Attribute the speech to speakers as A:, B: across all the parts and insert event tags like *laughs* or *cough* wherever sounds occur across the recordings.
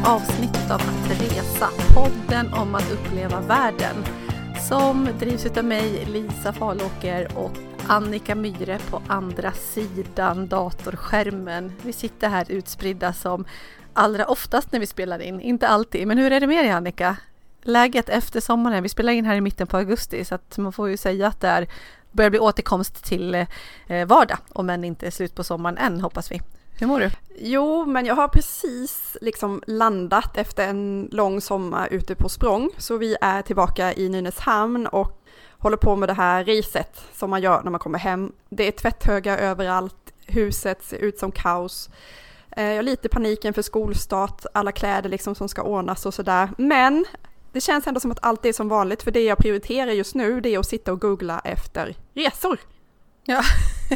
A: ett avsnitt av Att resa, podden om att uppleva världen. Som drivs av mig, Lisa Falåker och Annika Myre på andra sidan datorskärmen. Vi sitter här utspridda som allra oftast när vi spelar in, inte alltid. Men hur är det med dig Annika? Läget efter sommaren? Vi spelar in här i mitten på augusti så att man får ju säga att det är börjar bli återkomst till eh, vardag, om än inte slut på sommaren än hoppas vi. Hur mår du?
B: Jo, men jag har precis liksom landat efter en lång sommar ute på språng, så vi är tillbaka i Nynäshamn och håller på med det här riset som man gör när man kommer hem. Det är tvätthögar överallt, huset ser ut som kaos. Eh, jag har lite paniken för skolstart, alla kläder liksom som ska ordnas och sådär. Men det känns ändå som att allt är som vanligt, för det jag prioriterar just nu, det är att sitta och googla efter resor.
A: Ja,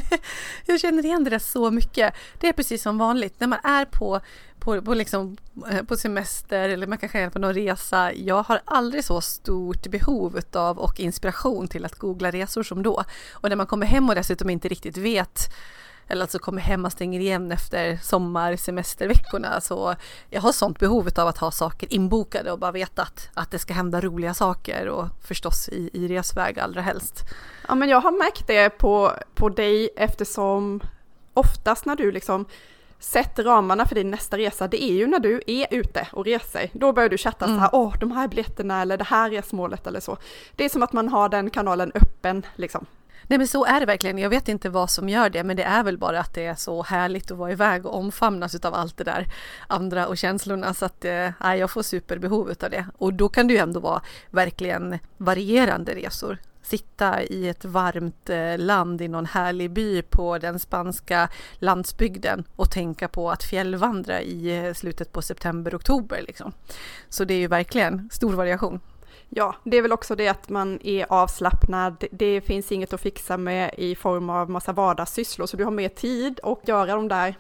A: *laughs* jag känner igen det där så mycket. Det är precis som vanligt när man är på, på, på, liksom, eh, på semester eller man kanske är på någon resa. Jag har aldrig så stort behov av och inspiration till att googla resor som då. Och när man kommer hem och dessutom inte riktigt vet eller alltså kommer hem och stänger igen efter sommarsemesterveckorna. Så jag har sånt behov av att ha saker inbokade och bara veta att, att det ska hända roliga saker och förstås i, i resväg allra helst.
B: Ja men jag har märkt det på, på dig eftersom oftast när du liksom sätter ramarna för din nästa resa, det är ju när du är ute och reser. Då börjar du chatta mm. så här, mm. åh, de här biljetterna eller det här resmålet eller så. Det är som att man har den kanalen öppen liksom.
A: Nej men så är det verkligen. Jag vet inte vad som gör det men det är väl bara att det är så härligt att vara iväg och omfamnas av allt det där andra och känslorna så att eh, jag får superbehov av det. Och då kan det ju ändå vara verkligen varierande resor sitta i ett varmt eh, land i någon härlig by på den spanska landsbygden och tänka på att fjällvandra i eh, slutet på september, oktober liksom. Så det är ju verkligen stor variation.
B: Ja, det är väl också det att man är avslappnad. Det finns inget att fixa med i form av massa vardagssysslor, så du har mer tid att göra de där,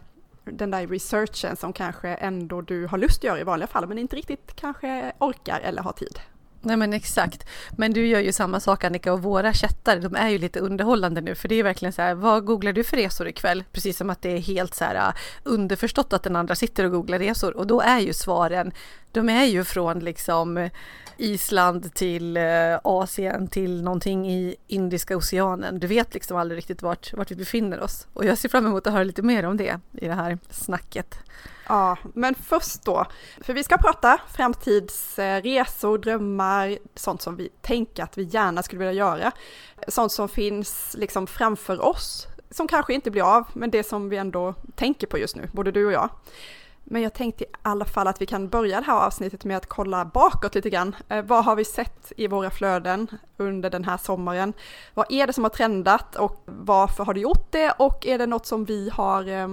B: den där researchen som kanske ändå du har lust att göra i vanliga fall, men inte riktigt kanske orkar eller har tid.
A: Nej men exakt. Men du gör ju samma sak Annika och våra chattar, de är ju lite underhållande nu för det är verkligen så här, vad googlar du för resor ikväll? Precis som att det är helt så här äh, underförstått att den andra sitter och googlar resor och då är ju svaren, de är ju från liksom eh, Island till eh, Asien till någonting i Indiska oceanen. Du vet liksom aldrig riktigt vart, vart vi befinner oss och jag ser fram emot att höra lite mer om det i det här snacket.
B: Ja, men först då, för vi ska prata framtidsresor, drömmar, sånt som vi tänker att vi gärna skulle vilja göra. Sånt som finns liksom framför oss, som kanske inte blir av, men det som vi ändå tänker på just nu, både du och jag. Men jag tänkte i alla fall att vi kan börja det här avsnittet med att kolla bakåt lite grann. Eh, vad har vi sett i våra flöden under den här sommaren? Vad är det som har trendat och varför har det gjort det? Och är det något som vi har eh,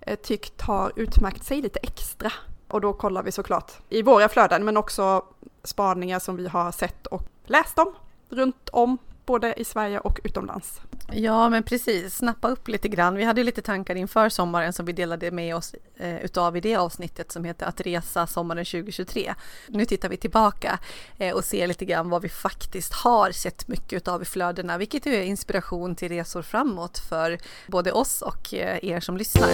B: eh tyckt har utmärkt sig lite extra. Och då kollar vi såklart i våra flöden, men också spaningar som vi har sett och läst om runt om, både i Sverige och utomlands. Liksom.
A: Ja, men precis. Snappa upp lite grann. Vi hade lite tankar inför sommaren som vi delade med oss eh, utav i det avsnittet som heter Att resa sommaren 2023. Nu tittar vi tillbaka eh, och ser lite grann vad vi faktiskt har sett mycket utav i flödena, vilket ju är inspiration till resor framåt för både oss och eh, er som lyssnar.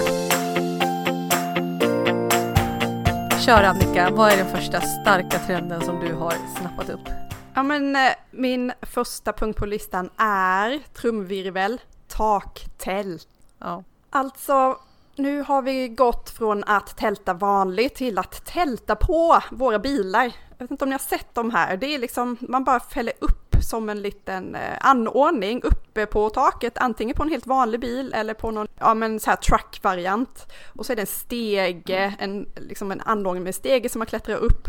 A: Kör Annika, vad är den första starka trenden som du har snappat upp?
B: Ja men eh, min första punkt på listan är trumvirvel, taktält. Ja. Alltså, nu har vi gått från att tälta vanligt till att tälta på våra bilar. Jag vet inte om ni har sett de här, det är liksom, man bara fäller upp som en liten eh, anordning uppe på taket, antingen på en helt vanlig bil eller på någon, ja men så här truck-variant. Och så är det en stege, en, liksom en anordning med stege som man klättrar upp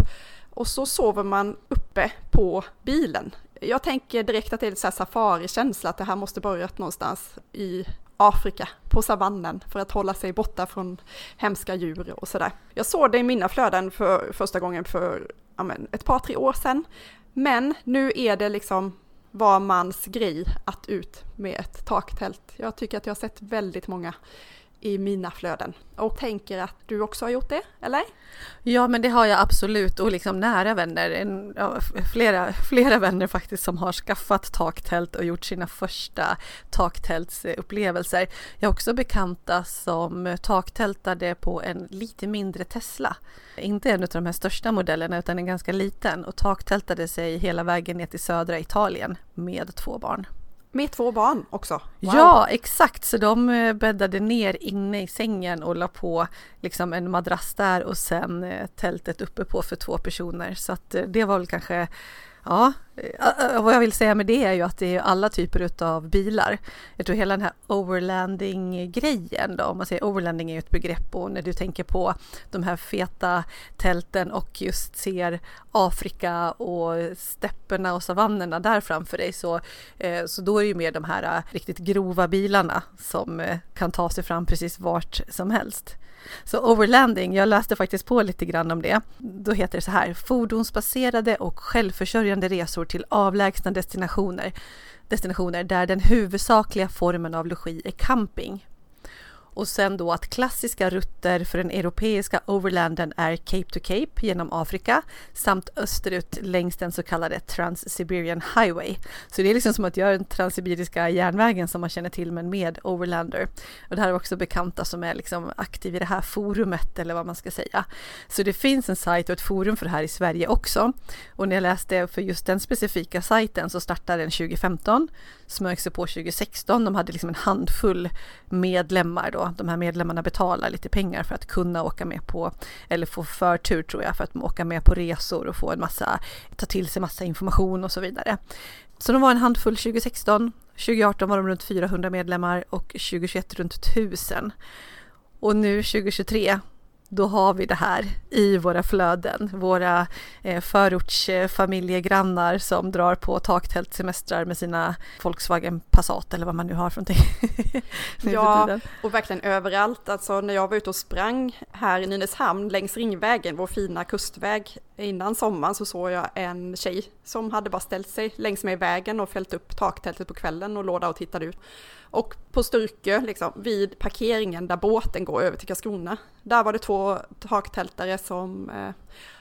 B: och så sover man uppe på bilen. Jag tänker direkt att det är lite safarikänsla, att det här måste börjat någonstans i Afrika, på savannen, för att hålla sig borta från hemska djur och sådär. Jag såg det i mina flöden för första gången för ja, men, ett par, tre år sedan. Men nu är det liksom var mans grej att ut med ett taktält. Jag tycker att jag har sett väldigt många i mina flöden och tänker att du också har gjort det, eller?
A: Ja, men det har jag absolut och liksom nära vänner, en, ja, flera, flera vänner faktiskt som har skaffat taktält och gjort sina första taktältsupplevelser. Jag har också bekanta som taktältade på en lite mindre Tesla. Inte en av de här största modellerna utan en ganska liten och taktältade sig hela vägen ner till södra Italien med två barn.
B: Med två barn också?
A: Wow. Ja, exakt. Så de eh, bäddade ner inne i sängen och la på liksom en madrass där och sen eh, tältet uppe på för två personer. Så att eh, det var väl kanske Ja, eh, vad jag vill säga med det är ju att det är alla typer av bilar. Jag tror hela den här overlanding-grejen då, om man säger overlanding är ju ett begrepp och när du tänker på de här feta tälten och just ser Afrika och stepperna och savannerna där framför dig så, eh, så då är det ju mer de här eh, riktigt grova bilarna som kan ta sig fram precis vart som helst. Så overlanding, jag läste faktiskt på lite grann om det. Då heter det så här, fordonsbaserade och självförsörjande resor till avlägsna destinationer, destinationer där den huvudsakliga formen av logi är camping. Och sen då att klassiska rutter för den europeiska overlanden är Cape to Cape genom Afrika samt österut längs den så kallade Trans-Siberian Highway. Så det är liksom som att göra den transsibiriska järnvägen som man känner till men med overlander. Och det här är också bekanta som är liksom aktiva i det här forumet eller vad man ska säga. Så det finns en sajt och ett forum för det här i Sverige också. Och när jag läste för just den specifika sajten så startade den 2015 smög sig på 2016. De hade liksom en handfull medlemmar då. De här medlemmarna betalar lite pengar för att kunna åka med på, eller få förtur tror jag, för att åka med på resor och få en massa, ta till sig massa information och så vidare. Så de var en handfull 2016. 2018 var de runt 400 medlemmar och 2021 runt 1000. Och nu 2023 då har vi det här i våra flöden. Våra eh, förortsfamiljegrannar som drar på taktältsemestrar med sina Volkswagen Passat eller vad man nu har för någonting. *laughs*
B: ja, och verkligen överallt. Alltså när jag var ute och sprang här i Nynäshamn längs Ringvägen, vår fina kustväg, innan sommaren så såg jag en tjej som hade bara ställt sig längs med vägen och fällt upp taktältet på kvällen och låg där och tittade ut. Och på Sturkö, liksom, vid parkeringen där båten går över till Karlskrona, där var det två taktältare som, eh,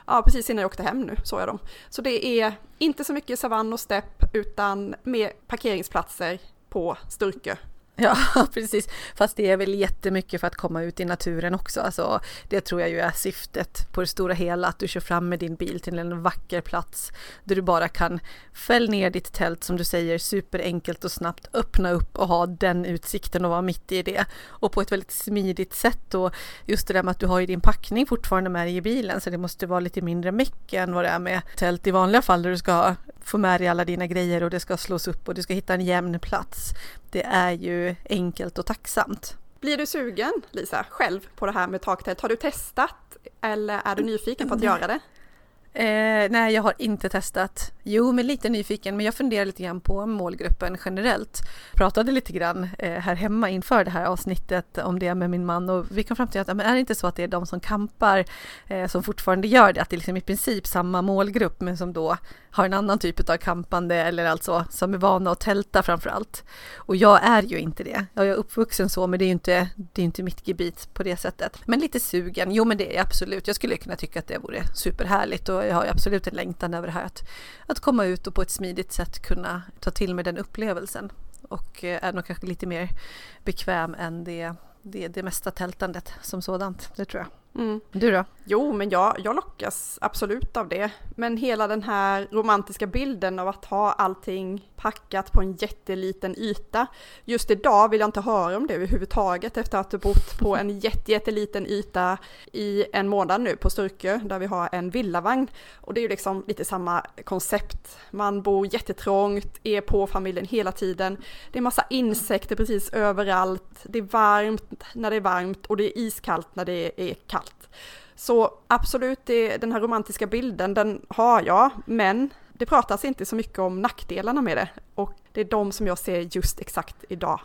B: ja precis innan jag åkte hem nu såg jag dem. Så det är inte så mycket savann och stepp utan mer parkeringsplatser på Sturkö
A: Ja, *laughs* precis. Fast det är väl jättemycket för att komma ut i naturen också. Alltså, det tror jag ju är syftet på det stora hela, att du kör fram med din bil till en vacker plats där du bara kan fälla ner ditt tält som du säger superenkelt och snabbt öppna upp och ha den utsikten och vara mitt i det. Och på ett väldigt smidigt sätt och just det där med att du har ju din packning fortfarande med dig i bilen så det måste vara lite mindre meck än vad det är med tält i vanliga fall där du ska få med dig alla dina grejer och det ska slås upp och du ska hitta en jämn plats. Det är ju enkelt och tacksamt.
B: Blir du sugen, Lisa, själv på det här med taktält? Har du testat eller är du nyfiken på att göra det?
A: Eh, nej, jag har inte testat. Jo, men lite nyfiken, men jag funderar lite grann på målgruppen generellt. Pratade lite grann eh, här hemma inför det här avsnittet om det med min man och vi kom fram till att men är det inte så att det är de som kampar eh, som fortfarande gör det, att det är liksom i princip samma målgrupp men som då har en annan typ av kampande eller alltså som är vana att tälta framför allt. Och jag är ju inte det. Jag är uppvuxen så, men det är ju inte, det är inte mitt gebit på det sättet. Men lite sugen, jo men det är jag absolut. Jag skulle kunna tycka att det vore superhärligt och jag har absolut en längtan över det här att, att komma ut och på ett smidigt sätt kunna ta till mig den upplevelsen. Och eh, är nog kanske lite mer bekväm än det, det, det mesta tältandet som sådant, det tror jag. Mm. Du då?
B: Jo, men jag, jag lockas absolut av det. Men hela den här romantiska bilden av att ha allting packat på en jätteliten yta. Just idag vill jag inte höra om det överhuvudtaget efter att ha bott på en *laughs* jätteliten yta i en månad nu på Sturkö där vi har en villavagn. Och det är ju liksom lite samma koncept. Man bor jättetrångt, är på familjen hela tiden. Det är massa insekter precis överallt. Det är varmt när det är varmt och det är iskallt när det är kallt. Så absolut, det, den här romantiska bilden, den har jag, men det pratas inte så mycket om nackdelarna med det. Och det är de som jag ser just exakt idag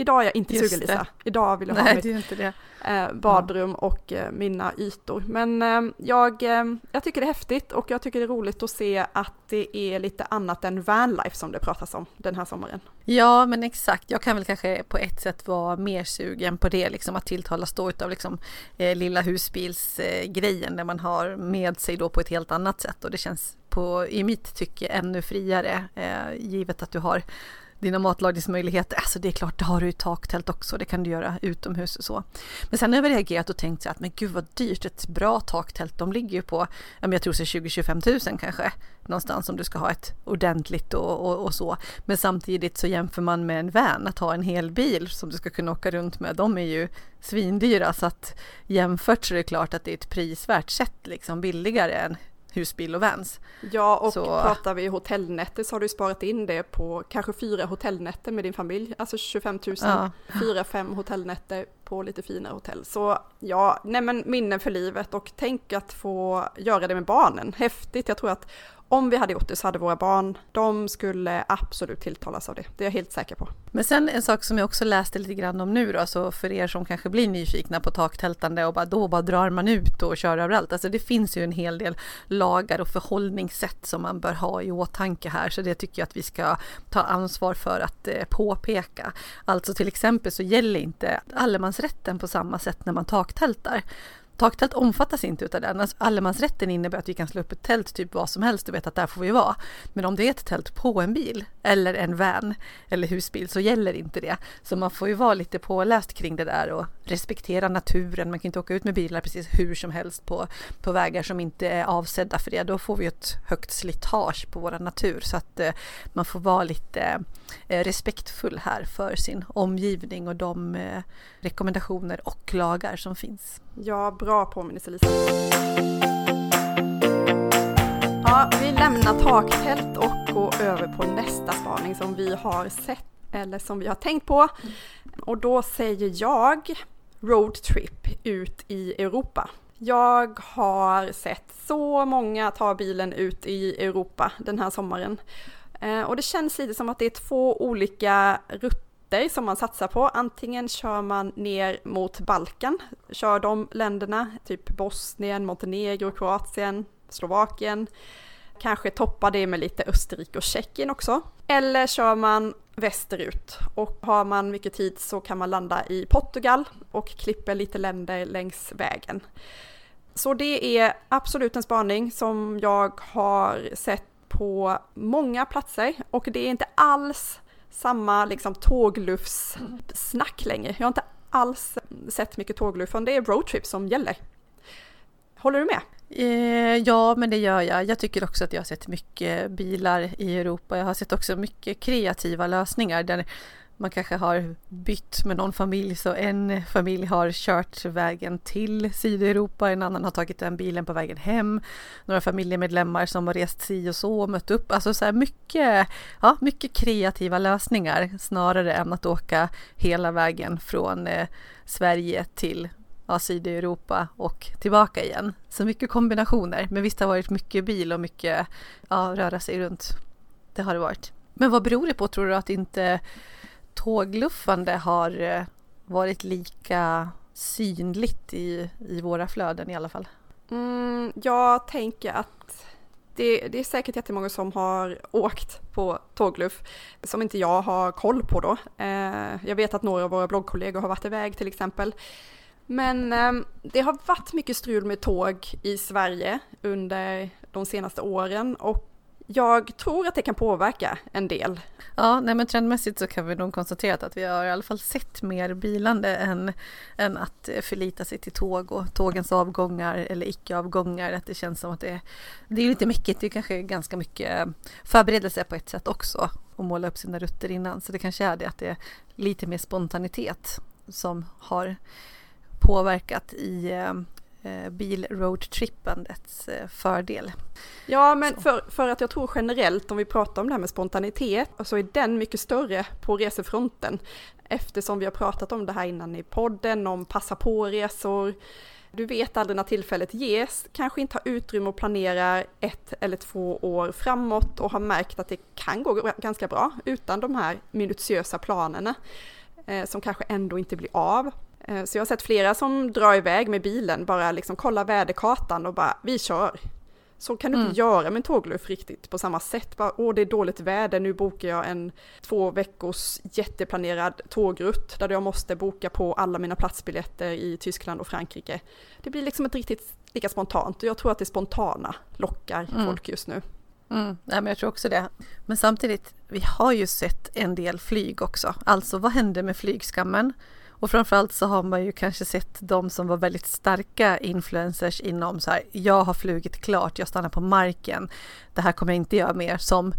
B: idag är jag inte sugen Lisa. Idag vill jag ha
A: Nej, mitt
B: eh, badrum och eh, mina ytor. Men eh, jag, eh, jag tycker det är häftigt och jag tycker det är roligt att se att det är lite annat än vanlife som det pratas om den här sommaren.
A: Ja, men exakt. Jag kan väl kanske på ett sätt vara mer sugen på det, liksom att tilltalas då av liksom lilla husbilsgrejen där man har med sig då på ett helt annat sätt och det känns på, i mitt tycke ännu friare givet att du har dina matlagningsmöjligheter. Alltså det är klart, det har du i taktält också. Det kan du göra utomhus och så. Men sen har jag reagerat och tänkt så att men gud vad dyrt. Ett bra taktält, de ligger ju på, jag tror 20-25 000 kanske. Någonstans om du ska ha ett ordentligt och, och, och, så. Men samtidigt så jämför man med en van, att ha en hel bil som du ska kunna åka runt med. De är ju svindyra så att jämfört så är det klart att det är ett prisvärt sätt liksom billigare än husbil och vans.
B: Ja, och så... pratar vi hotellnätter så har du sparat in det på kanske fyra hotellnätter med din familj, alltså 25 000, ja. fyra, fem hotellnätter på lite fina hotell. Så ja, nej men minnen för livet och tänk att få göra det med barnen, häftigt. Jag tror att om vi hade gjort det så hade våra barn, de skulle absolut tilltalas av det. Det är jag helt säker på.
A: Men sen en sak som jag också läste lite grann om nu då, så för er som kanske blir nyfikna på taktältande och bara då bara drar man ut och kör överallt. Alltså det finns ju en hel del lagar och förhållningssätt som man bör ha i åtanke här, så det tycker jag att vi ska ta ansvar för att eh, påpeka. Alltså till exempel så gäller inte allemansrätten på samma sätt när man taktältar. Taktält omfattas inte utav den. Alltså, allemansrätten innebär att vi kan slå upp ett tält typ vad som helst och veta att där får vi vara. Men om det är ett tält på en bil eller en van eller husbil så gäller inte det. Så man får ju vara lite påläst kring det där och respektera naturen. Man kan inte åka ut med bilar precis hur som helst på, på vägar som inte är avsedda för det. Då får vi ett högt slitage på vår natur så att eh, man får vara lite eh, respektfull här för sin omgivning och de eh, rekommendationer och lagar som finns.
B: Ja, bra påminnelse Lisa. Ja, vi lämnar taktält och går över på nästa spaning som vi har sett eller som vi har tänkt på. Och då säger jag roadtrip ut i Europa. Jag har sett så många ta bilen ut i Europa den här sommaren. Eh, och det känns lite som att det är två olika rutter rutter som man satsar på. Antingen kör man ner mot Balkan, kör de länderna, typ Bosnien, Montenegro, Kroatien, Slovakien. Kanske toppar det med lite Österrike och Tjeckien också. Eller kör man västerut och har man mycket tid så kan man landa i Portugal och klipper lite länder längs vägen. Så det är absolut en spaning som jag har sett på många platser och det är inte alls samma liksom tåglufssnack längre. Jag har inte alls sett mycket tågluff, det är roadtrip som gäller. Håller du med?
A: Eh, ja, men det gör jag. Jag tycker också att jag har sett mycket bilar i Europa. Jag har sett också mycket kreativa lösningar där man kanske har bytt med någon familj så en familj har kört vägen till Sydeuropa, en annan har tagit den bilen på vägen hem. Några familjemedlemmar som har rest si och så och mött upp. Alltså så här mycket, ja, mycket kreativa lösningar snarare än att åka hela vägen från eh, Sverige till ja, Sydeuropa och tillbaka igen. Så mycket kombinationer. Men visst har det varit mycket bil och mycket ja, röra sig runt. Det har det varit. Men vad beror det på tror du att inte tågluffande har eh, varit lika synligt i, i våra flöden i alla fall?
B: Mm, jag tänker att det, det, är säkert jättemånga som har åkt på tågluff som inte jag har koll på då. Eh, jag vet att några av våra bloggkollegor har varit iväg till exempel. Men eh, det har varit mycket strul med tåg i Sverige under de senaste åren och jag tror att det kan påverka en del.
A: Ja, nej men trendmässigt så kan vi nog konstatera att vi har i alla fall sett mer bilande än, än att eh, förlita sig till tåg och tågens avgångar eller icke-avgångar. Att det känns som att det, det är lite mycket, det är kanske ganska mycket eh, förberedelse på ett sätt också och måla upp sina rutter innan. Så det kanske är det att det är lite mer spontanitet som har påverkat i eh, bilroadtrippandets eh, fördel.
B: Ja, men för, för att jag tror generellt om vi pratar om det här med spontanitet så är den mycket större på resefronten eftersom vi har pratat om det här innan i podden om passa på-resor. Du vet aldrig när tillfället ges, kanske inte har utrymme att planera ett eller två år framåt och har märkt att det kan gå ganska bra utan de här minutiösa planerna. eh, som kanske ändå inte blir av. Eh, så jag har sett flera som drar iväg med bilen, bara liksom kollar väderkartan och bara vi kör. Så kan du mm. inte göra med en tågluff riktigt på samma sätt. Bara, Åh, det är dåligt väder, nu bokar jag en två veckors jätteplanerad tågrutt där jag måste boka på alla mina platsbiljetter i Tyskland och Frankrike. Det blir liksom inte riktigt lika spontant och jag tror att det spontana lockar mm. folk just nu.
A: Mm, nej, men jag tror också det. Men samtidigt, vi har ju sett en del flyg också. Alltså vad hände med flygskammen? Och framförallt så har man ju kanske sett de som var väldigt starka influencers inom så här, jag har flugit klart, jag stannar på marken, det här kommer jag inte göra mer, som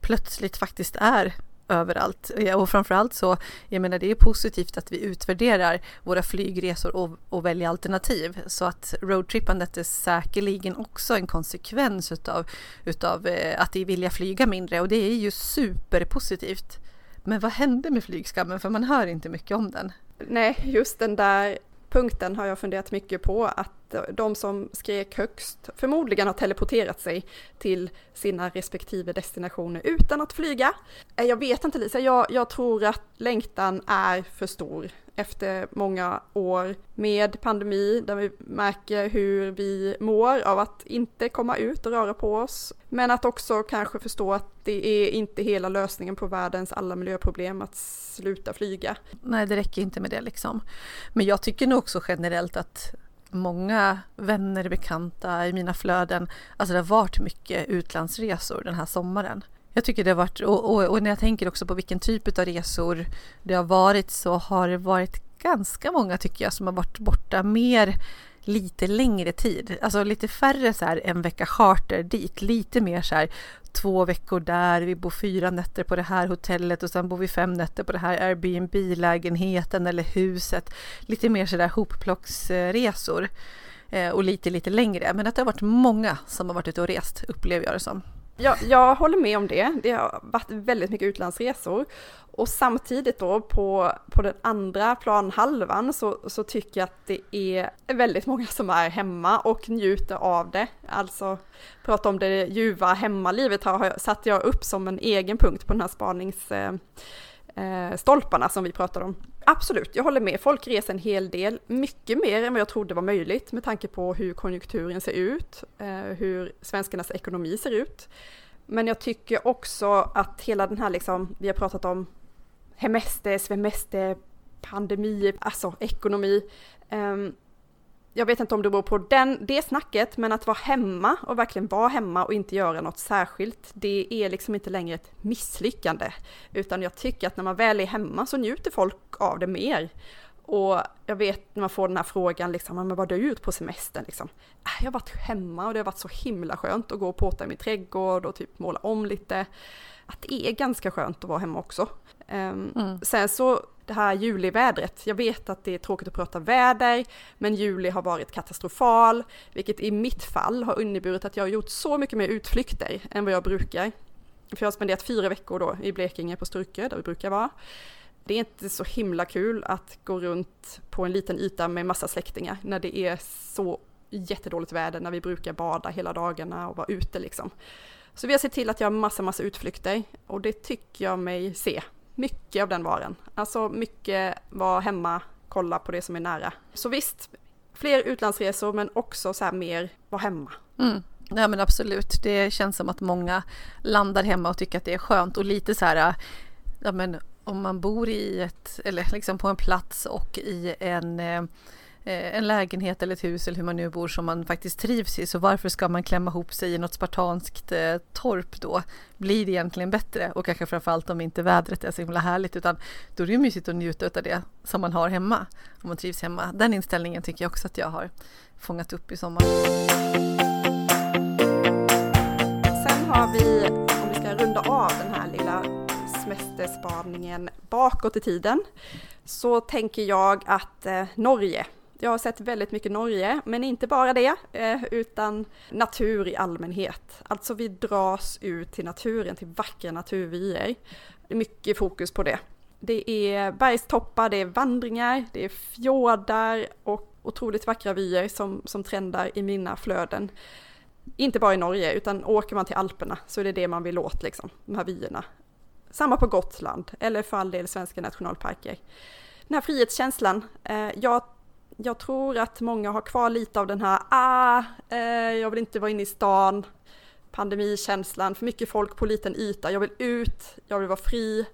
A: plötsligt faktiskt är överallt. Och framförallt så, jag menar det är positivt att vi utvärderar våra flygresor och, och väljer alternativ. Så att roadtrippandet är säkerligen också en konsekvens utav, utav eh, att vi vilja flyga mindre och det är ju superpositivt. Men vad hände med flygskammen? För man hör inte mycket om den.
B: Nej, just den där punkten har jag funderat mycket på att de som skrek högst förmodligen har teleporterat sig till sina respektive destinationer utan att flyga. Eh, jag vet inte Lisa, jag, jag tror att längtan är för stor efter många år med pandemi där vi märker hur vi mår av att inte komma ut och röra på oss. Men att också kanske förstå att det är inte hela lösningen på världens alla miljöproblem att sluta flyga.
A: Nej, det räcker inte med det liksom. Men jag tycker nog också generellt att många vänner, bekanta i mina flöden, alltså det har varit mycket utlandsresor den här sommaren. Jag tycker det har varit, och, och, och, när jag tänker också på vilken typ av resor det har varit så har det varit ganska många tycker jag som har varit borta mer lite längre tid. Alltså lite färre så här en vecka charter dit, lite mer så här två veckor där, vi bor fyra nätter på det här hotellet och sen bor vi fem nätter på det här Airbnb-lägenheten eller huset. Lite mer sådär hopplocksresor eh, och lite, lite längre. Men att det har varit många som har varit ute och rest, upplever jag det som.
B: Jag, jag håller med om det. Det har varit väldigt mycket utlandsresor. Och samtidigt då på, på den andra planhalvan så, så tycker jag att det är väldigt många som är hemma och njuter av det. Alltså prata om det ljuva hemmalivet har satt jag upp som en egen punkt på den här spaningsstolparna eh, eh som vi pratade om. Absolut, jag håller med. Folk reser en hel del, mycket mer än vad jag trodde var möjligt med tanke på hur konjunkturen ser ut, eh, hur svenskarnas ekonomi ser ut. Men jag tycker också att hela den här liksom, vi har pratat om hemester, svemester, pandemi, alltså ekonomi. Um, jag vet inte om det beror på den, det snacket, men att vara hemma och verkligen vara hemma och inte göra något särskilt, det är liksom inte längre ett misslyckande. Utan jag tycker att när man väl är hemma så njuter folk av det mer. Och jag vet när man får den här frågan, liksom, men vad du gjort på semestern? Liksom. Äh, jag har varit hemma och det har varit så himla skönt att gå och påta i min trädgård och typ måla om lite. Att det är ganska skönt att vara hemma också. Um, mm. Sen så det här julivädret, jag vet att det är tråkigt att prata väder, men juli har varit katastrofal, vilket i mitt fall har inneburit att jag har gjort så mycket mer utflykter än vad jag brukar. För jag har spenderat fyra veckor då i Blekinge på Sturkö, där vi brukar vara. Det är inte så himla kul att gå runt på en liten yta med massa släktingar när det är så jättedåligt väder, när vi brukar bada hela dagarna och vara ute liksom. Så vi har sett till att göra massa, massa utflykter och det tycker jag mig se mycket av den varan. Alltså mycket vara hemma, kolla på det som är nära. Så visst, fler utlandsresor men också så här mer vara hemma.
A: Mm. Ja men absolut, det känns som att många landar hemma och tycker att det är skönt och lite så här, ja men om man bor i ett, eller liksom på en plats och i en Eh, Eh, en lägenhet eller ett hus eller hur man nu bor som man faktiskt trivs i. Så varför ska man klämma ihop sig i något spartanskt eh, torp då? Blir det egentligen bättre? Och kanske framförallt om inte vädret är så himla härligt utan då är det ju mysigt att njuta av det som man har hemma. Om man trivs hemma. Den inställningen tycker jag också att jag har fångat upp i sommar.
B: Sen har vi, om vi ska runda av den här lilla semesterspaningen bakåt i tiden, så tänker jag att eh, Norge jag har sett väldigt mycket Norge, men inte bara det, eh, utan natur i allmänhet. Alltså vi dras ut till naturen, till vackra naturvyer. Det är mycket fokus på det. Det är bergstoppar, det är vandringar, det är fjordar och otroligt vackra vyer som, som trendar i mina flöden. Inte bara i Norge, utan åker man till Alperna så är det det man vill åt, liksom, de här vyerna. Samma på Gotland, eller för all del svenska nationalparker. Den här frihetskänslan, eh, jag, jag tror att många har kvar lite av den här, ah, eh, jag vill inte vara inne i stan, pandemikänslan, för mycket folk på liten yta, jag vill ut, jag vill vara fri,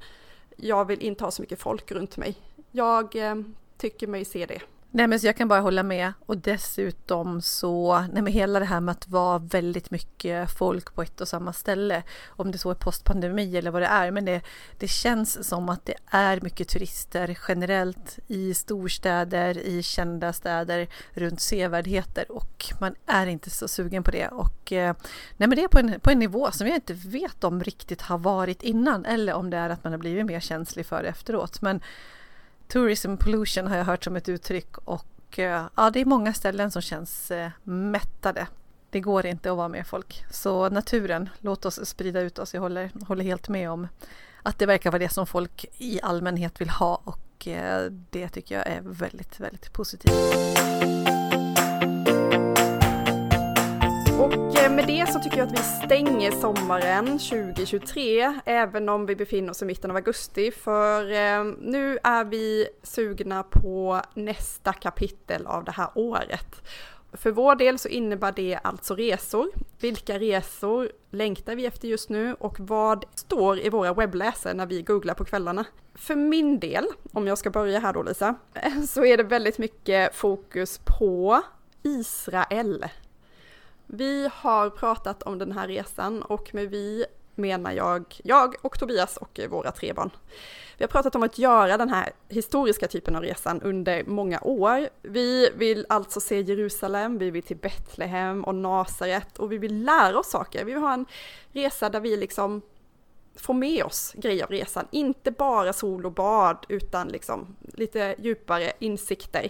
B: jag vill inte ha så mycket folk runt mig. Jag eh, tycker mig se det.
A: Nej men så jag kan bara hålla med. Och dessutom så, nej men hela det här med att vara väldigt mycket folk på ett och samma ställe, om det så är postpandemi eller vad det är, men det, det känns som att det är mycket turister generellt i storstäder, i kända städer, runt sevärdheter. Och man är inte så sugen på det. Och eh, nej men det är på en, på en nivå som jag inte vet om riktigt har varit innan eller om det är att man har blivit mer känslig för det efteråt. Men Tourism pollution har jag hört som ett uttryck och eh, ja, det är många ställen som känns eh, mättade. Det går inte att vara med folk. Så naturen, låt oss sprida ut oss. Jag håller, håller helt med om att det verkar vara det som folk i allmänhet vill ha och eh, det tycker jag är väldigt, väldigt positivt.
B: Och eh, med det så tycker jag att vi stänger sommaren 2023, även om vi befinner oss i mitten av augusti, för eh, nu är vi sugna på nästa kapitel av det här året. För vår del så innebär det alltså resor. Vilka resor längtar vi efter just nu och vad står i våra webbläsare när vi googlar på kvällarna? För min del, om jag ska börja här då Lisa, *laughs* så är det väldigt mycket fokus på Israel. Vi har pratat om den här resan och med vi menar jag, jag och Tobias och våra tre barn. Vi har pratat om att göra den här historiska typen av resan under många år. Vi vill alltså se Jerusalem, vi vill till Betlehem och Nasaret och vi vill lära oss saker. Vi vill ha en resa där vi liksom får med oss grejer av resan, inte bara sol och bad utan liksom lite djupare insikter.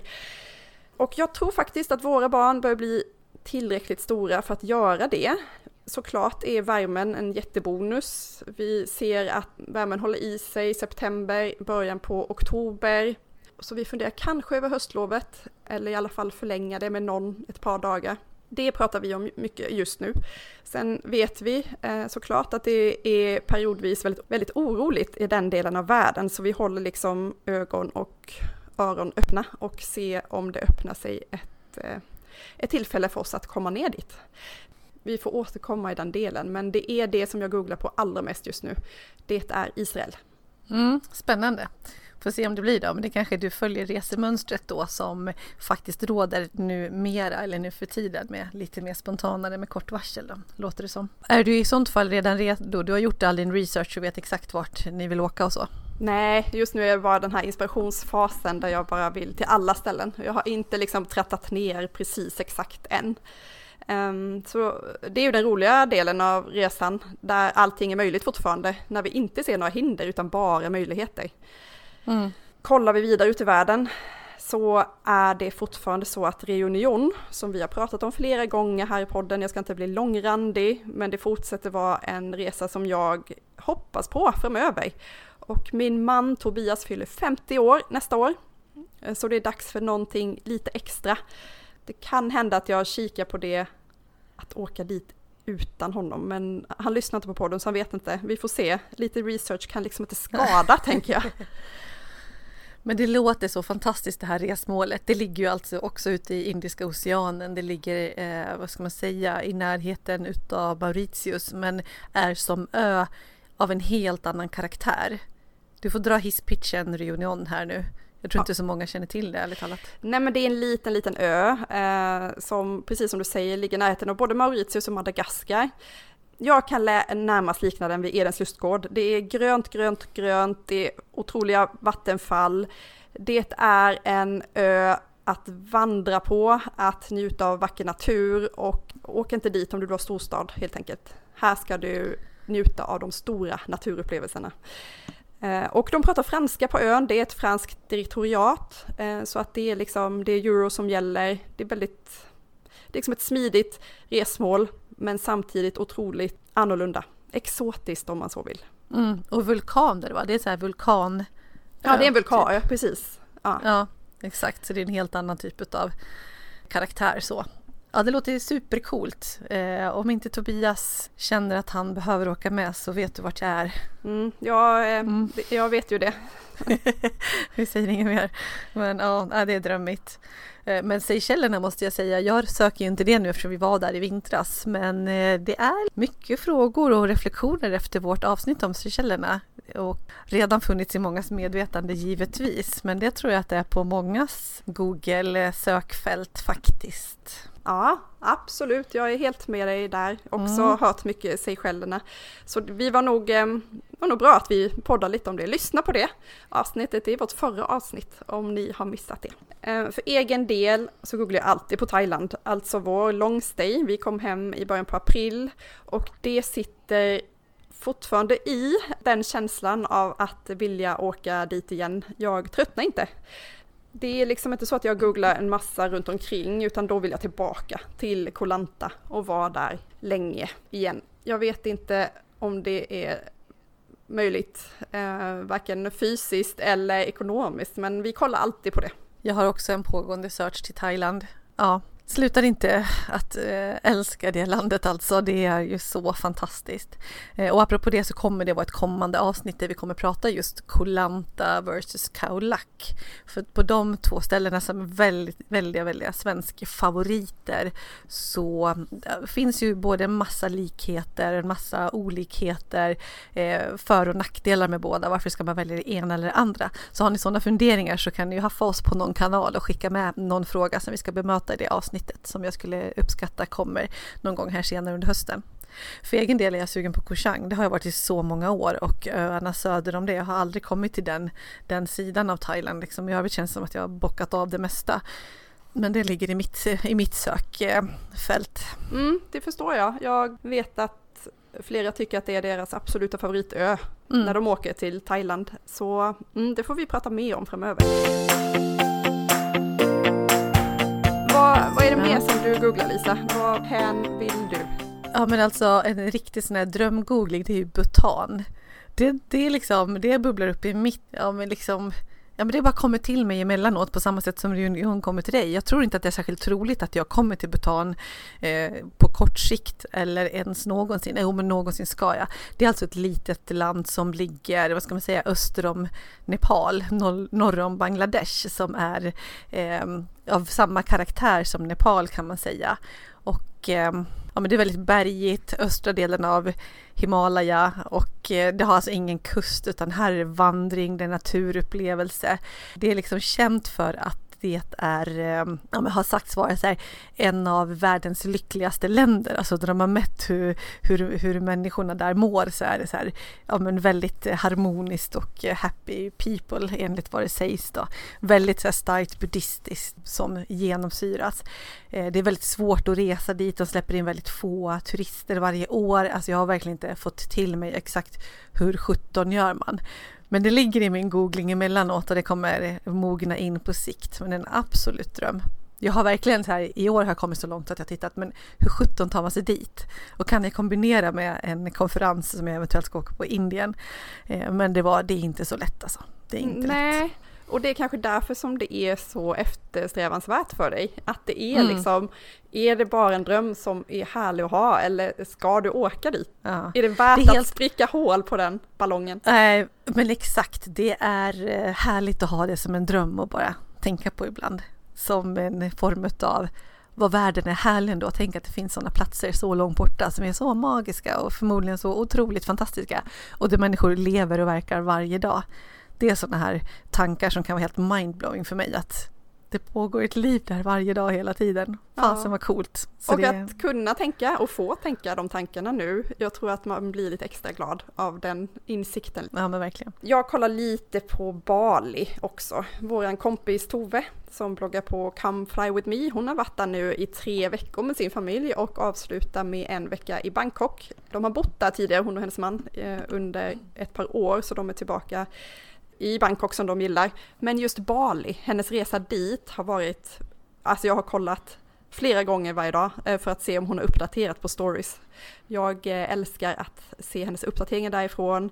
B: Och jag tror faktiskt att våra barn börjar bli tillräckligt stora för att göra det. Såklart är värmen en jättebonus. Vi ser att värmen håller i sig i september, början på oktober. Så vi funderar kanske över höstlovet, eller i alla fall förlänga det med någon ett par dagar. Det pratar vi om mycket just nu. Sen vet vi eh, såklart att det är periodvis väldigt, väldigt oroligt i den delen av världen, så vi håller liksom ögon och öron öppna och ser om det öppnar sig ett eh, ett tillfälle för oss att komma ner dit. Vi får återkomma i den delen, men det är det som jag googlar på allra mest just nu. Det är Israel.
A: Mm, spännande. Får se om det blir då, men det kanske du följer resemönstret då som faktiskt råder nu mera eller nu för tiden med lite mer spontanare med kort varsel då, låter det som. Är du i sånt fall redan redo? Du har gjort all din research och vet exakt vart ni vill åka och så?
B: Nej, just nu är det bara den här inspirationsfasen där jag bara vill till alla ställen. Jag har inte liksom trattat ner precis exakt än. Um, så det är ju den roliga delen av resan där allting är möjligt fortfarande, när vi inte ser några hinder utan bara möjligheter. Mm. Kollar vi vidare ut i världen så är det fortfarande så att Reunion, som vi har pratat om flera gånger här i podden, jag ska inte bli långrandig, men det fortsätter vara en resa som jag hoppas på framöver. Och min man Tobias fyller 50 år nästa år. Eh, så det är dags för någonting lite extra. Det kan hända att jag kikar på det, att åka dit utan honom, men han lyssnar inte på podden så han vet inte. Vi får se. Lite research kan liksom inte skada, *laughs* tänker jag.
A: Men det låter så fantastiskt det här resmålet. Det ligger ju alltså också ute i Indiska oceanen. Det ligger, eh, vad ska man säga, i närheten utav Mauritius men är som ö av en helt annan karaktär. Du får dra hisspitchen Reunion här nu. Jag tror ja. inte så många känner till det ärligt talat.
B: Nej men det är en liten, liten ö eh, som precis som du säger ligger i närheten av både Mauritius och Madagaskar. Jag kan närmast likna den vid Edens lustgård. Det är grönt, grönt, grönt, det är otroliga vattenfall. Det är en ö att vandra på, att njuta av vacker natur och åk inte dit om du har storstad helt enkelt. Här ska du njuta av de stora naturupplevelserna. Eh, och de pratar franska på ön, det är ett franskt direktoriat, eh, så att det är liksom, det är euro som gäller. Det är väldigt, det är liksom ett smidigt resmål, men samtidigt otroligt annorlunda. Exotiskt om man så vill.
A: Mm, och vulkan där va? Det är så här vulkan...
B: Ja, det är en vulkan, typ. precis.
A: Ja. ja, exakt. Så det är en helt annan typ av karaktär så. Ja, det låter supercoolt. Eh, om inte Tobias känner att han behöver åka med så vet du vart jag är.
B: Mm, ja, eh, mm. jag vet ju det. *laughs*
A: Vi säger inget mer. Men ja, det är drömmigt. Eh, men Seychellerna måste jag säga, jag söker ju inte det nu eftersom vi var där i vintras. Men eh, det är mycket frågor och reflektioner efter vårt avsnitt om Seychellerna. Och redan funnits i mångas medvetande givetvis. Men det tror jag att det är på mångas Google sökfält faktiskt.
B: Ja, absolut. Jag är helt med dig där. Också mm. hört mycket Seychellerna. Så vi var nog, eh, var nog bra att vi poddar lite om det. Lyssna på det avsnittet. Det är vårt förra avsnitt om ni har missat det. Eh, för egen del så googlar jag alltid på Thailand. Alltså vår long stay. Vi kom hem i början på april och det sitter fortfarande i den känslan av att vilja åka dit igen. Jag tröttnar inte. Det är liksom inte så att jag googlar en massa runt omkring utan då vill jag tillbaka till Kolanta och vara där länge igen. Jag vet inte om det är möjligt, eh, varken fysiskt eller ekonomiskt, men vi kollar alltid på det.
A: Jag har också en pågående search till Thailand. Ja, slutar inte att eh, älska det landet alltså. Det är ju så fantastiskt. Eh, och apropå det så kommer det vara ett kommande avsnitt där vi kommer prata just Kolanta versus Khao Lak. För på de två ställena som är väldigt, väldigt, väldigt svenska favoriter så eh, finns ju både en massa likheter, en massa olikheter, för och nackdelar med båda. Varför ska man välja det ena eller det andra? Så har ni sådana funderingar så kan ni ju haffa oss på någon kanal och skicka med någon fråga som vi ska bemöta i det avsnittet som jag skulle uppskatta kommer någon gång här senare under hösten. För egen del är jag sugen på Koh Chang. Det har jag varit i så många år och öarna söder om det. Jag har aldrig kommit till den, den sidan av Thailand. Liksom. I övrigt känns det som att jag har bockat av det mesta. Men det ligger i mitt, i mitt sökfält.
B: Mm, det förstår jag. Jag vet att flera tycker att det är deras absoluta favoritö mm. när de åker till Thailand. Så mm, det får vi prata mer om framöver. Är det mer som du googlar Lisa? Vad hän vill du?
A: Ja men alltså en riktig sån här drömgoogling det är ju Bhutan. Det, det är liksom, det bubblar upp i mitt, ja men liksom Ja men det bara kommer till mig emellanåt på samma sätt som reunion kommer till dig. Jag tror inte att det är särskilt troligt att jag kommer till Bhutan eh, på kort sikt eller ens någonsin. Jo men någonsin ska jag. Det är alltså ett litet land som ligger, vad ska man säga, öster om Nepal, norr om Bangladesh som är eh, av samma karaktär som Nepal kan man säga. Och eh, ja, men det är väldigt bergigt, östra delen av Himalaya och eh, det har alltså ingen kust utan här är det vandring, det är naturupplevelse. Det är liksom känt för att det är, eh, ja, har sagts vara så här, en av världens lyckligaste länder. Alltså när de har mätt hur, hur, hur människorna där mår så är det så här, ja, men väldigt harmoniskt och happy people enligt vad det sägs då. Väldigt så här, starkt buddhistiskt som genomsyras. Eh, det är väldigt svårt att resa dit, de släpper in väldigt få turister varje år. Alltså jag har verkligen inte fått till mig exakt hur 17 gör man. Men det ligger i min googling emellanåt och det kommer mogna in på sikt. Men en absolut dröm. Jag har verkligen så här, i år har jag kommit så långt att jag tittat, men hur 17 tar man sig dit? Och kan jag kombinera med en konferens som jag eventuellt ska åka på i Indien? Eh, men det var, det är inte så lätt alltså. Det är inte
B: Nej. lätt. Och det är kanske därför som det är så eftersträvansvärt för dig. Att det är mm. liksom, är det bara en dröm som är härlig att ha eller ska du åka dit? Ja. Är det värt det är helt... att spricka hål på den ballongen?
A: Nej, men exakt, det är eh, härligt att ha det som en dröm och bara tänka på ibland. Som en form av vad världen är härlig ändå. Tänk att det finns sådana platser så långt borta som är så magiska och förmodligen så otroligt fantastiska. Och där människor lever och verkar varje dag det är sådana här tankar som kan vara helt mindblowing för mig att det pågår ett liv där varje dag hela tiden. Fasen ja. vad coolt.
B: Så och det... att kunna tänka och få tänka de tankarna nu. Jag tror att man blir lite extra glad av den insikten.
A: Ja men verkligen.
B: Jag kollar lite på Bali också. Våran kompis Tove som bloggar på Come Fly With Me. Hon har varit där nu i tre veckor med sin familj och avslutar med en vecka i Bangkok. De har bott där tidigare, hon och hennes man, eh, under ett par år så de är tillbaka i Bangkok som de gillar. Men just Bali, hennes resa dit har varit, alltså jag har kollat flera gånger varje dag eh, för att se om hon har uppdaterat på stories. Jag eh, älskar att se hennes uppdateringar därifrån.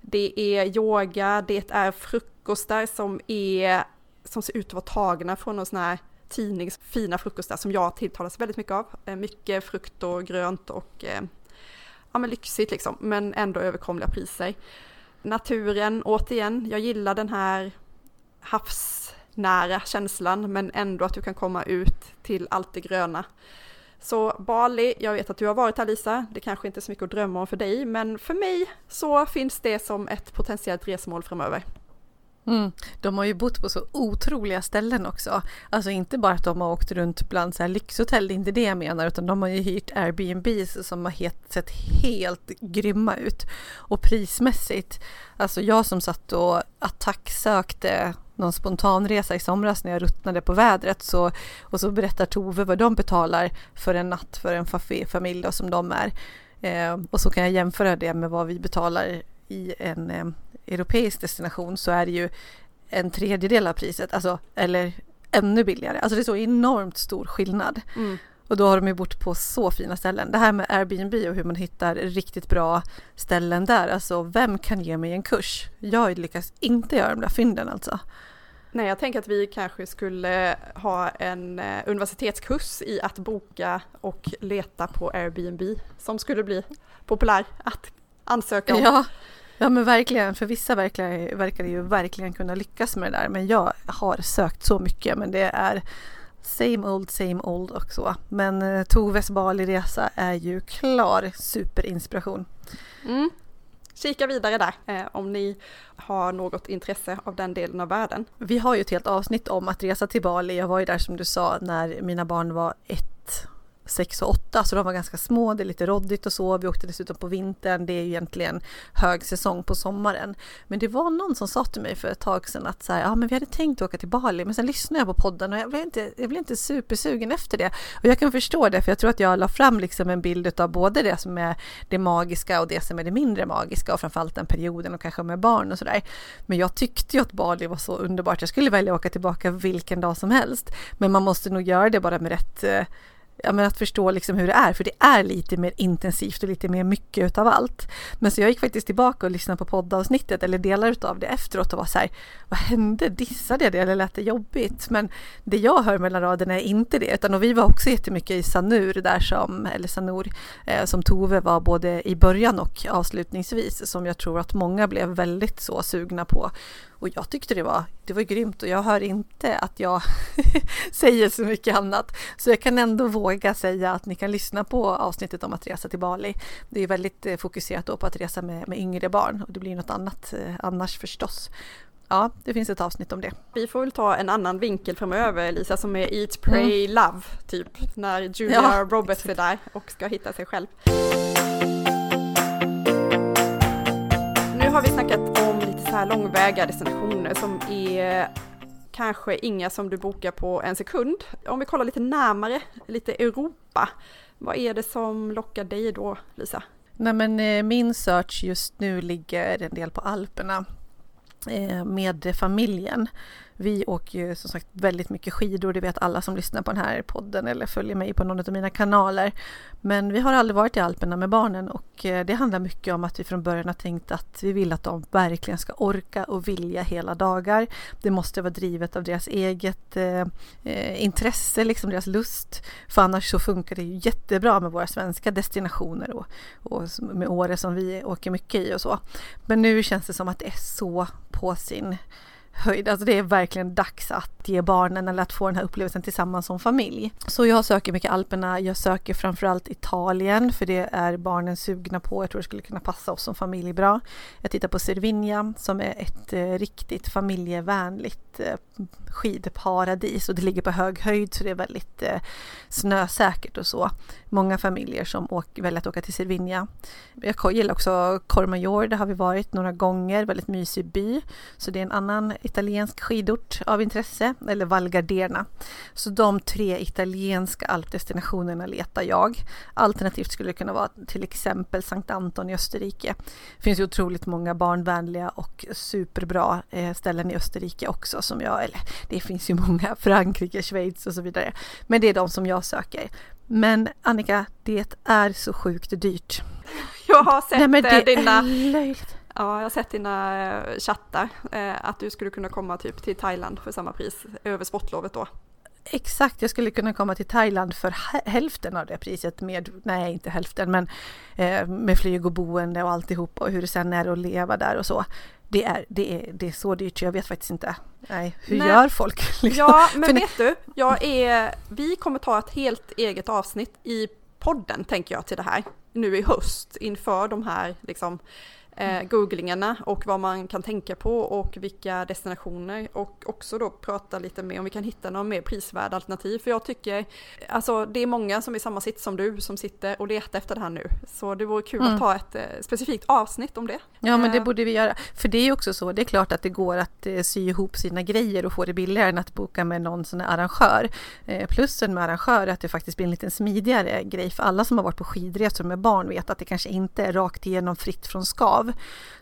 B: Det är yoga, det är frukostar som är som ser ut att vara tagna från någon sån här tidnings fina frukostar som jag tilltalas väldigt mycket av. Eh, mycket frukt och grönt och ja, men lyxigt liksom, men ändå överkomliga priser. Naturen, återigen, jag gillar den här havsnära känslan, men ändå att du kan komma ut till allt det gröna. Så Bali, jag vet att du har varit här Lisa, det kanske inte är så mycket att drömma om för dig, men för mig så finns det som ett potentiellt resmål framöver.
A: Mm. De har ju bott på så otroliga ställen också. Alltså inte bara att de har åkt runt bland så här lyxhotell, det är inte det jag menar, utan de har ju hyrt Airbnbs som har helt, sett helt grymma ut. Och prismässigt, alltså jag som satt och attacksökte någon spontanresa i somras när jag ruttnade på vädret så, och så berättar Tove vad de betalar för en natt för en familj då, som de är. Eh, och så kan jag jämföra det med vad vi betalar i en eh, europeisk destination så är det ju en tredjedel av priset, alltså, eller ännu billigare. Alltså det är så enormt stor skillnad. Mm. Och då har de ju bott på så fina ställen. Det här med Airbnb och hur man hittar riktigt bra ställen där. Alltså vem kan ge mig en kurs? Jag lyckas inte göra de där fynden alltså.
B: Nej, jag tänker att vi kanske skulle ha en eh, universitetskurs i att boka och leta på Airbnb som skulle bli populär att ansöka om.
A: Ja, Ja men verkligen, för vissa verkar, verkar ju verkligen kunna lyckas med det där. Men jag har sökt så mycket men det är same old, same old och så. Men eh, Toves Bali-resa är ju klar superinspiration.
B: Mm. Kika vidare där eh, om ni har något intresse av den delen av världen.
A: Vi har ju ett helt avsnitt om att resa till Bali. Jag var ju där som du sa när mina barn var ett sex och åtta, så de var ganska små, det är lite råddigt och så. Vi åkte dessutom på vintern, det är ju egentligen högsäsong på sommaren. Men det var någon som sa till mig för ett tag sedan att så här, ja men vi hade tänkt åka till Bali men sen lyssnade jag på podden och jag blev inte, jag blev inte supersugen efter det. Och jag kan förstå det för jag tror att jag la fram liksom en bild av både det som är det magiska och det som är det mindre magiska och framförallt den perioden och kanske med barn och sådär. Men jag tyckte ju att Bali var så underbart, jag skulle välja att åka tillbaka vilken dag som helst. Men man måste nog göra det bara med rätt eh, ja, men att förstå liksom hur det är, för det är lite mer intensivt och lite mer mycket utav allt. Men så jag gick faktiskt tillbaka och lyssnade på poddavsnittet eller delar utav det efteråt och var så här, vad hände? Dissade jag det eller lät det jobbigt? Men det jag hör mellan raderna är inte det, utan och vi var också jättemycket i Sanur där som, eller Sanur, eh, som Tove var både i början och avslutningsvis, som jag tror att många blev väldigt så sugna på. Och jag tyckte det var, det var grymt och jag hör inte att jag *laughs* säger så mycket annat. Så jag kan ändå våga säga att ni kan lyssna på avsnittet om att resa till Bali. Det är väldigt eh, fokuserat på att resa med, med yngre barn och det blir något annat eh, annars förstås. Ja, det finns ett avsnitt om det.
B: Vi får väl ta en annan vinkel framöver Lisa som är Eat, Pray, mm. Love typ när Julia ja, Roberts är där och ska hitta sig själv. Nu har vi snackat om här långväga destinationer som är kanske inga som du bokar på en sekund. Om vi kollar lite närmare, lite Europa, vad är det som lockar dig då, Lisa?
A: Nej men eh, min search just nu ligger en del på Alperna eh, med familjen. Vi åker ju som sagt väldigt mycket skidor, det vet alla som lyssnar på den här podden eller följer mig på någon av mina kanaler. Men vi har aldrig varit i Alperna med barnen och eh, det handlar mycket om att vi från början har tänkt att vi vill att de verkligen ska orka och vilja hela dagar. Det måste vara drivet av deras eget eh, eh, intresse, liksom deras lust. För annars så funkar det ju jättebra med våra svenska destinationer och, och med Åre som vi åker mycket i och så. Men nu känns det som att det är så på sin höjd. Alltså det är verkligen dags att ge barnen eller att få den här upplevelsen tillsammans som familj. Så jag söker mycket Alperna. Jag söker framförallt Italien för det är barnen sugna på. Jag tror det skulle kunna passa oss som familj bra. Jag tittar på Cervinia som är ett eh, riktigt familjevänligt eh, skidparadis och det ligger på hög höjd så det är väldigt eh, snösäkert och så. Många familjer som åker, väljer att åka till Cervinia. Jag gillar också Cormajor, där har vi varit några gånger, väldigt mysig by. Så det är en annan italiensk skidort av intresse, eller Val Gardena. Så de tre italienska alpdestinationerna letar jag. Alternativt skulle det kunna vara till exempel Sankt Anton i Österrike. Det finns ju otroligt många barnvänliga och superbra eh, ställen i Österrike också som jag, eller det finns ju många, Frankrike, Schweiz och så vidare. Men det är de som jag söker. Men Annika, det är så sjukt dyrt.
B: Jag har sett Nej, det dina... Ja, jag har sett dina eh, chattar, eh, att du skulle kunna komma typ till Thailand för samma pris över sportlovet då.
A: Exakt, jag skulle kunna komma till Thailand för hälften av det priset med, nej inte hälften, men eh, med flyg och boende och alltihop och hur det sen är att leva där och så. Det är, det är, det är så dyrt jag vet faktiskt inte. Nej, hur nej. gör folk? *laughs*
B: Liksom? Ja, men vet du, jag är, vi kommer ta ett helt eget avsnitt i podden tänker jag till det här nu i höst inför de här liksom eh, googlingarna och vad man kan tänka på och vilka destinationer och också då prata lite mer om vi kan hitta några mer prisvärda alternativ. För jag tycker, alltså det är många som är i samma sitt som du som sitter och letar efter det här nu. Så det vore kul mm. att ta ett eh, specifikt avsnitt om det.
A: Ja men det eh. borde vi göra. För det är ju också så, det är klart att det går att eh, sy ihop sina grejer och få det billigare än att boka med någon sån här arrangör. Eh, plussen med arrangör är att det faktiskt blir en lite smidigare grej. För alla som har varit på skidresor med barn vet att det kanske inte är rakt igenom fritt från skav.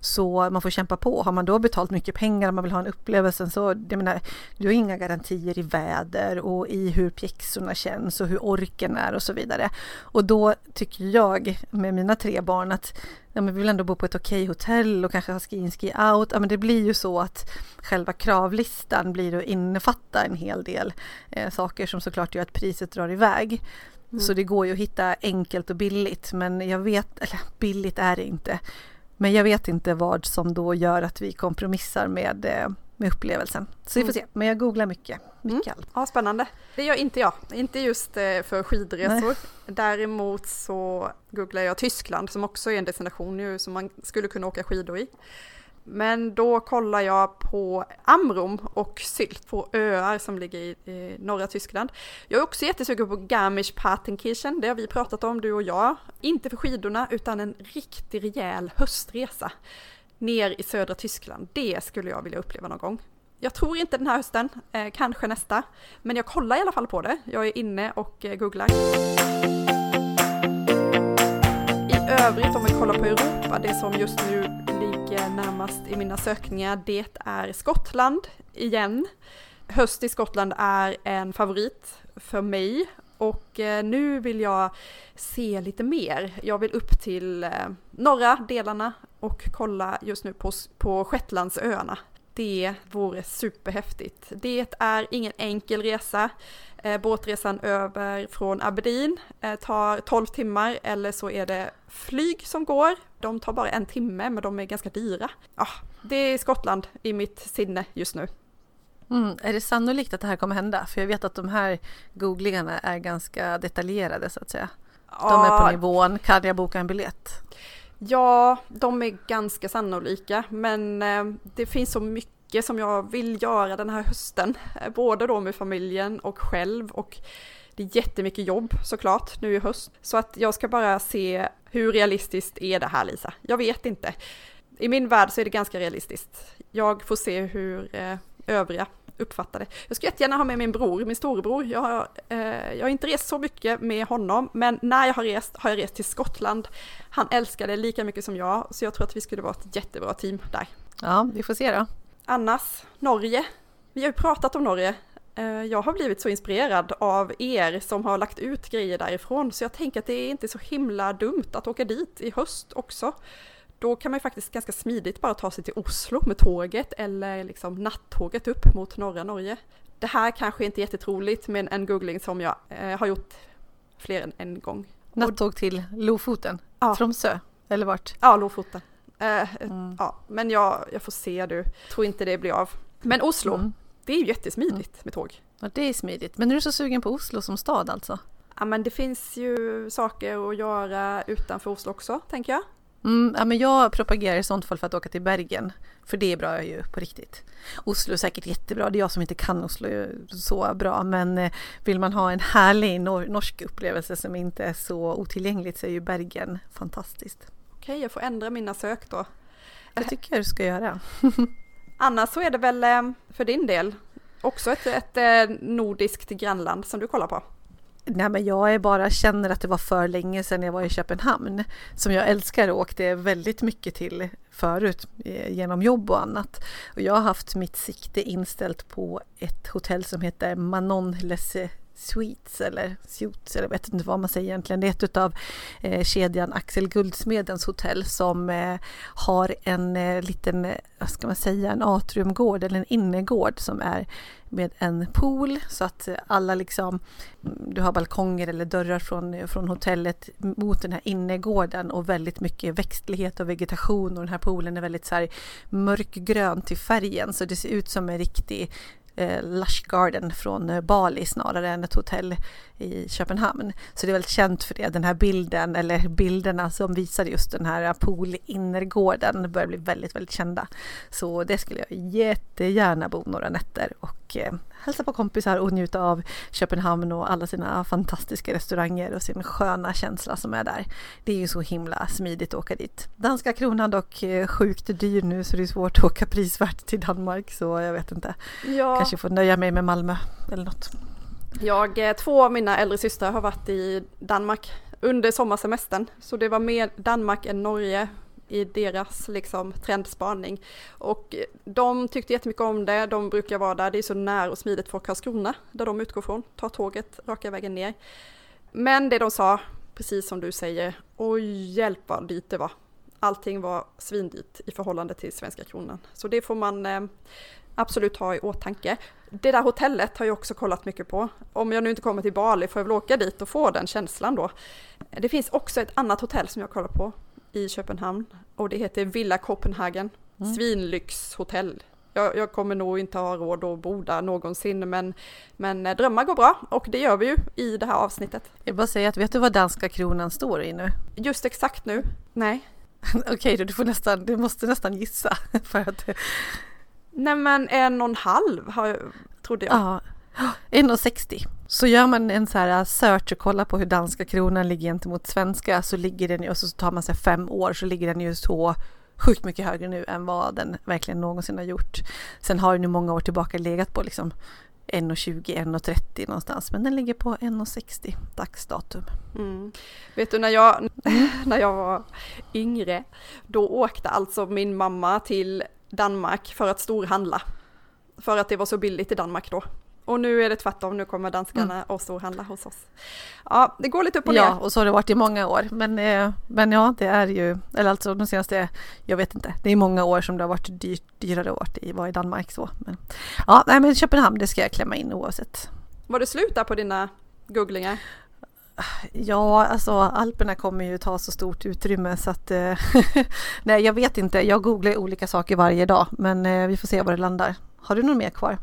A: Så man får kämpa på. Har man då betalt mycket pengar och man vill ha en upplevelse så, jag menar, du har inga garantier i väder och i hur pjäxorna känns och hur orken är och så vidare. Och då tycker jag med mina tre barn att ja, men vi vill ändå bo på ett okej okay hotell och kanske ha ski in, ski out. Ja, men det blir ju så att själva kravlistan blir att innefatta en hel del eh, saker som såklart gör att priset drar iväg. Mm. Så det går ju att hitta enkelt och billigt men jag vet, eller billigt är det inte. Men jag vet inte vad som då gör att vi kompromissar med, eh, med upplevelsen. Så vi får mm. se. Men jag googlar mycket. mycket
B: mm. Ja, spännande. Det gör inte jag. Inte just eh, för skidresor. Nej. Däremot så googlar jag Tyskland som också är en destination nu som man skulle kunna åka skidor i. Men då kollar jag på Amrum och Sylt, på öar som ligger i, i norra Tyskland. Jag är också jättesugen på Garmisch-Partenkirchen, det har vi pratat om du och jag. Inte för skidorna utan en riktig rejäl höstresa ner i södra Tyskland. Det skulle jag vilja uppleva någon gång. Jag tror inte den här hösten, eh, kanske nästa. Men jag kollar i alla fall på det. Jag är inne och eh, googlar. I övrigt om vi kollar på Europa, det som just nu närmast i mina sökningar, det är Skottland igen. Höst i Skottland är en favorit för mig och eh, nu vill jag se lite mer. Jag vill upp till eh, norra delarna och kolla just nu på, på Shetlandsöarna. Det vore superhäftigt. Det är ingen enkel resa. Eh, båtresan över från Aberdeen tar 12 timmar eller så är det flyg som går. De tar bara en timme men de är ganska dyra. Ah, det är Skottland i mitt sinne just nu.
A: Mm. Är det sannolikt att det här kommer hända? För jag vet att de här googlingarna är ganska detaljerade så att säga. De är på nivån, kan jag boka en biljett?
B: Ja, de är ganska sannolika, men eh, det finns så mycket som jag vill göra den här hösten. Eh, både då med familjen och själv och det är jättemycket jobb såklart nu i höst. Så att jag ska bara se hur realistiskt är det här Lisa? Jag vet inte. I min värld så är det ganska realistiskt. Jag får se hur eh, övriga uppfattar det. Jag skulle jättegärna ha med min bror, min storebror. Jag har, eh, jag har inte rest så mycket med honom, men när jag har rest har jag rest till Skottland. Han älskar det lika mycket som jag, så jag tror att vi skulle vara ett jättebra team där.
A: Ja, vi får se då.
B: Annars, Norge. Vi har ju pratat om Norge. Eh, jag har blivit så inspirerad av er som har lagt ut grejer därifrån, så jag tänker att det är inte så himla dumt att åka dit i höst också då kan man ju faktiskt ganska smidigt bara ta sig till Oslo med tåget eller liksom nattåget upp mot norra Norge. Det här kanske inte är jättetroligt men en googling som jag eh, har gjort fler än en gång.
A: Nattåg till Lofoten? Ja. Tromsö? Eller vart?
B: Ja, Lofoten. Eh, mm. Ja, men jag, jag får se du. Tror inte det blir av. Men Oslo, mm. det är ju jättesmidigt mm. med tåg.
A: Ja, det är smidigt. Men är du så sugen på Oslo som stad alltså?
B: Ja, men det finns ju saker att göra utanför Oslo också, tänker jag.
A: Mm, ja, men jag propagerar i sånt fall för att åka till Bergen. För det är bra ju på riktigt. Oslo är säkert jättebra. Det är jag som inte kan Oslo så bra. Men eh, vill man ha en härlig nor norsk upplevelse som inte är så otillgängligt så är ju Bergen fantastiskt.
B: Okej, jag får ändra mina sök då.
A: Det tycker jag du ska göra. *laughs*
B: Annars så är det väl eh, för din del också ett, ett eh, nordiskt grannland som du kollar på?
A: Nej men jag är bara känner att det var för länge sedan jag var i Köpenhamn som jag älskar och åkte väldigt mycket till förut eh, genom jobb och annat. Och jag har haft mitt sikte inställt på ett hotell som heter Manon Les Sweets eller Suits, eller jag vet inte vad man säger egentligen. Det är ett av eh, kedjan Axel Guldsmedens hotell som eh, har en eh, liten, eh, vad ska man säga, en atriumgård eller en innergård som är med en pool så att eh, alla liksom, mm, du har balkonger eller dörrar från, eh, från hotellet mot den här innergården och väldigt mycket växtlighet och vegetation och den här poolen är väldigt så här mörkgrön till färgen så det ser ut som en riktig eh, Lush Garden från eh, Bali snarare än ett hotell i Köpenhamn. Så det är väldigt känt för det. Den här bilden eller bilderna som visar just den här poolinnergården börjar bli väldigt, väldigt kända. Så det skulle jag jättegärna bo några nätter och eh, hälsa på kompisar och njuta av Köpenhamn och alla sina fantastiska restauranger och sin sköna känsla som är där. Det är ju så himla smidigt att åka dit. Danska kronan dock eh, sjukt dyr nu så det är svårt att åka prisvärt till Danmark så jag vet inte. Ja. Kanske får nöja mig med Malmö eller något.
B: Jag, eh, två av mina äldre systrar har varit i Danmark under sommarsemestern. Så det var mer Danmark än Norge i deras liksom trendspaning. Och de tyckte jättemycket om det, de brukar vara där, det är så nära och smidigt för Karlskrona, där de utgår från, tar tåget raka vägen ner. Men det de sa, precis som du säger, oj hjälp vad dyrt det var. Allting var svindyrt i förhållande till svenska kronan. Så det får man eh, absolut ha i åtanke. Det där hotellet har jag också kollat mycket på. Om jag nu inte kommer till Bali får jag väl åka dit och få den känslan då. Det finns också ett annat hotell som jag kollar på i Köpenhamn och det heter Villa Copenhagen. Mm. Svinlyxhotell. Jag, jag, kommer nog inte ha råd att bo där någonsin men, men eh, drömmar går bra och det gör vi ju i det här avsnittet.
A: Jag vill bara säga att vet du vad danska kronan står i nu?
B: Just exakt nu? Nej. *laughs*
A: Okej då, du får nästan, du måste nästan gissa *laughs* för att
B: Nej men en och en halv har, trodde jag. Ja,
A: 1,60. Så gör man en så här search och kollar på hur danska kronan ligger gentemot svenska så ligger den ju, och så tar man sig fem år så ligger den ju så sjukt mycket högre nu än vad den verkligen någonsin har gjort. Sen har den ju många år tillbaka legat på liksom 1,20, 1,30 någonstans men den ligger på 1,60 dagsdatum. Mm.
B: Vet du när jag, *laughs* när jag var yngre då åkte alltså min mamma till Danmark för att storhandla. För att det var så billigt i Danmark då. Och nu är det tvärtom, nu kommer danskarna mm. och storhandla hos oss. Ja, det går lite upp och ner.
A: Ja, och så har det varit i många år. Men, eh, men ja, det är ju, eller alltså de senaste, jag vet inte, det är många år som det har varit dyrt, dyrare att vara i Danmark så. Men, ja, nej men Köpenhamn, det ska jag klämma in oavsett.
B: Var det slut där på dina googlingar?
A: Ja, alltså Alperna kommer ju ta så stort utrymme så att eh, *laughs* nej, jag vet inte. Jag googlar olika saker varje dag, men eh, vi får se var det landar. Har du något mer kvar?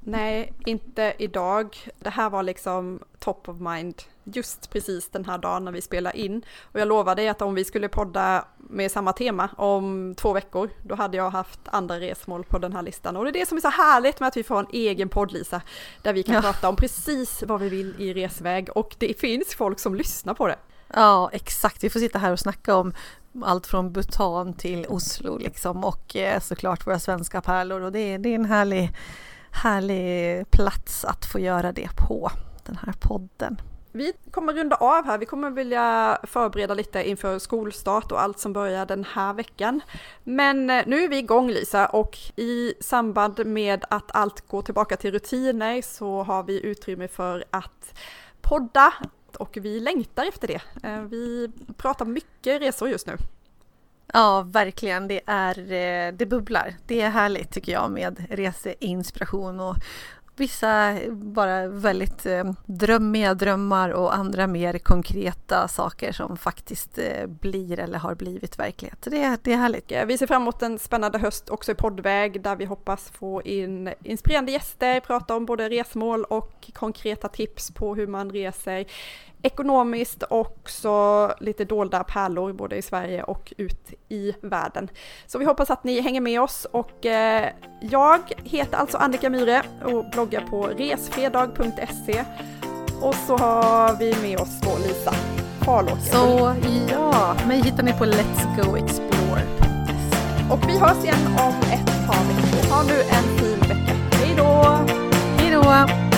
B: Nej, inte idag. Det här var liksom top of mind just precis den här dagen när vi spelar in. Och jag lovar dig att om vi skulle podda med samma tema om två veckor, då hade jag haft andra resmål på den här listan. Och det är det som är så härligt med att vi får en egen podd, Lisa, där vi kan ja. prata om precis vad vi vill i resväg. Och det finns folk som lyssnar på det.
A: Ja, exakt. Vi får sitta här och snacka om allt från Bhutan till Oslo liksom och eh, såklart våra svenska pärlor och det är, det är en härlig härlig plats att få göra det på, den här podden.
B: Vi kommer runda av här, vi kommer vilja förbereda lite inför skolstart och allt som börjar den här veckan. Men eh, nu är vi igång Lisa och i samband med att allt går tillbaka till rutiner så har vi utrymme för att podda och vi längtar efter det. Eh, vi pratar mycket resor just nu.
A: Ja, verkligen. Det, är, eh, det bubblar. Det är härligt tycker jag med reseinspiration och vissa bara väldigt eh, drömmiga drömmar och andra mer konkreta saker som faktiskt eh, blir eller har blivit verklighet. Det, det är härligt.
B: Vi ser fram emot en spännande höst också i poddväg där vi hoppas få in inspirerande gäster, prata om både resmål och konkreta tips på hur man reser ekonomiskt och också lite dolda pärlor både i Sverige och ut i världen. Så vi hoppas att ni hänger med oss och eh, jag heter alltså Annika Myre och bloggar på resfredag.se och så har vi med oss vår Lisa Farlåker.
A: Så ja, mig hittar ni på Let's Go Explore.
B: Och vi hörs igen om ett par veckor. Ha nu en fin vecka. Hej då!
A: Hej då!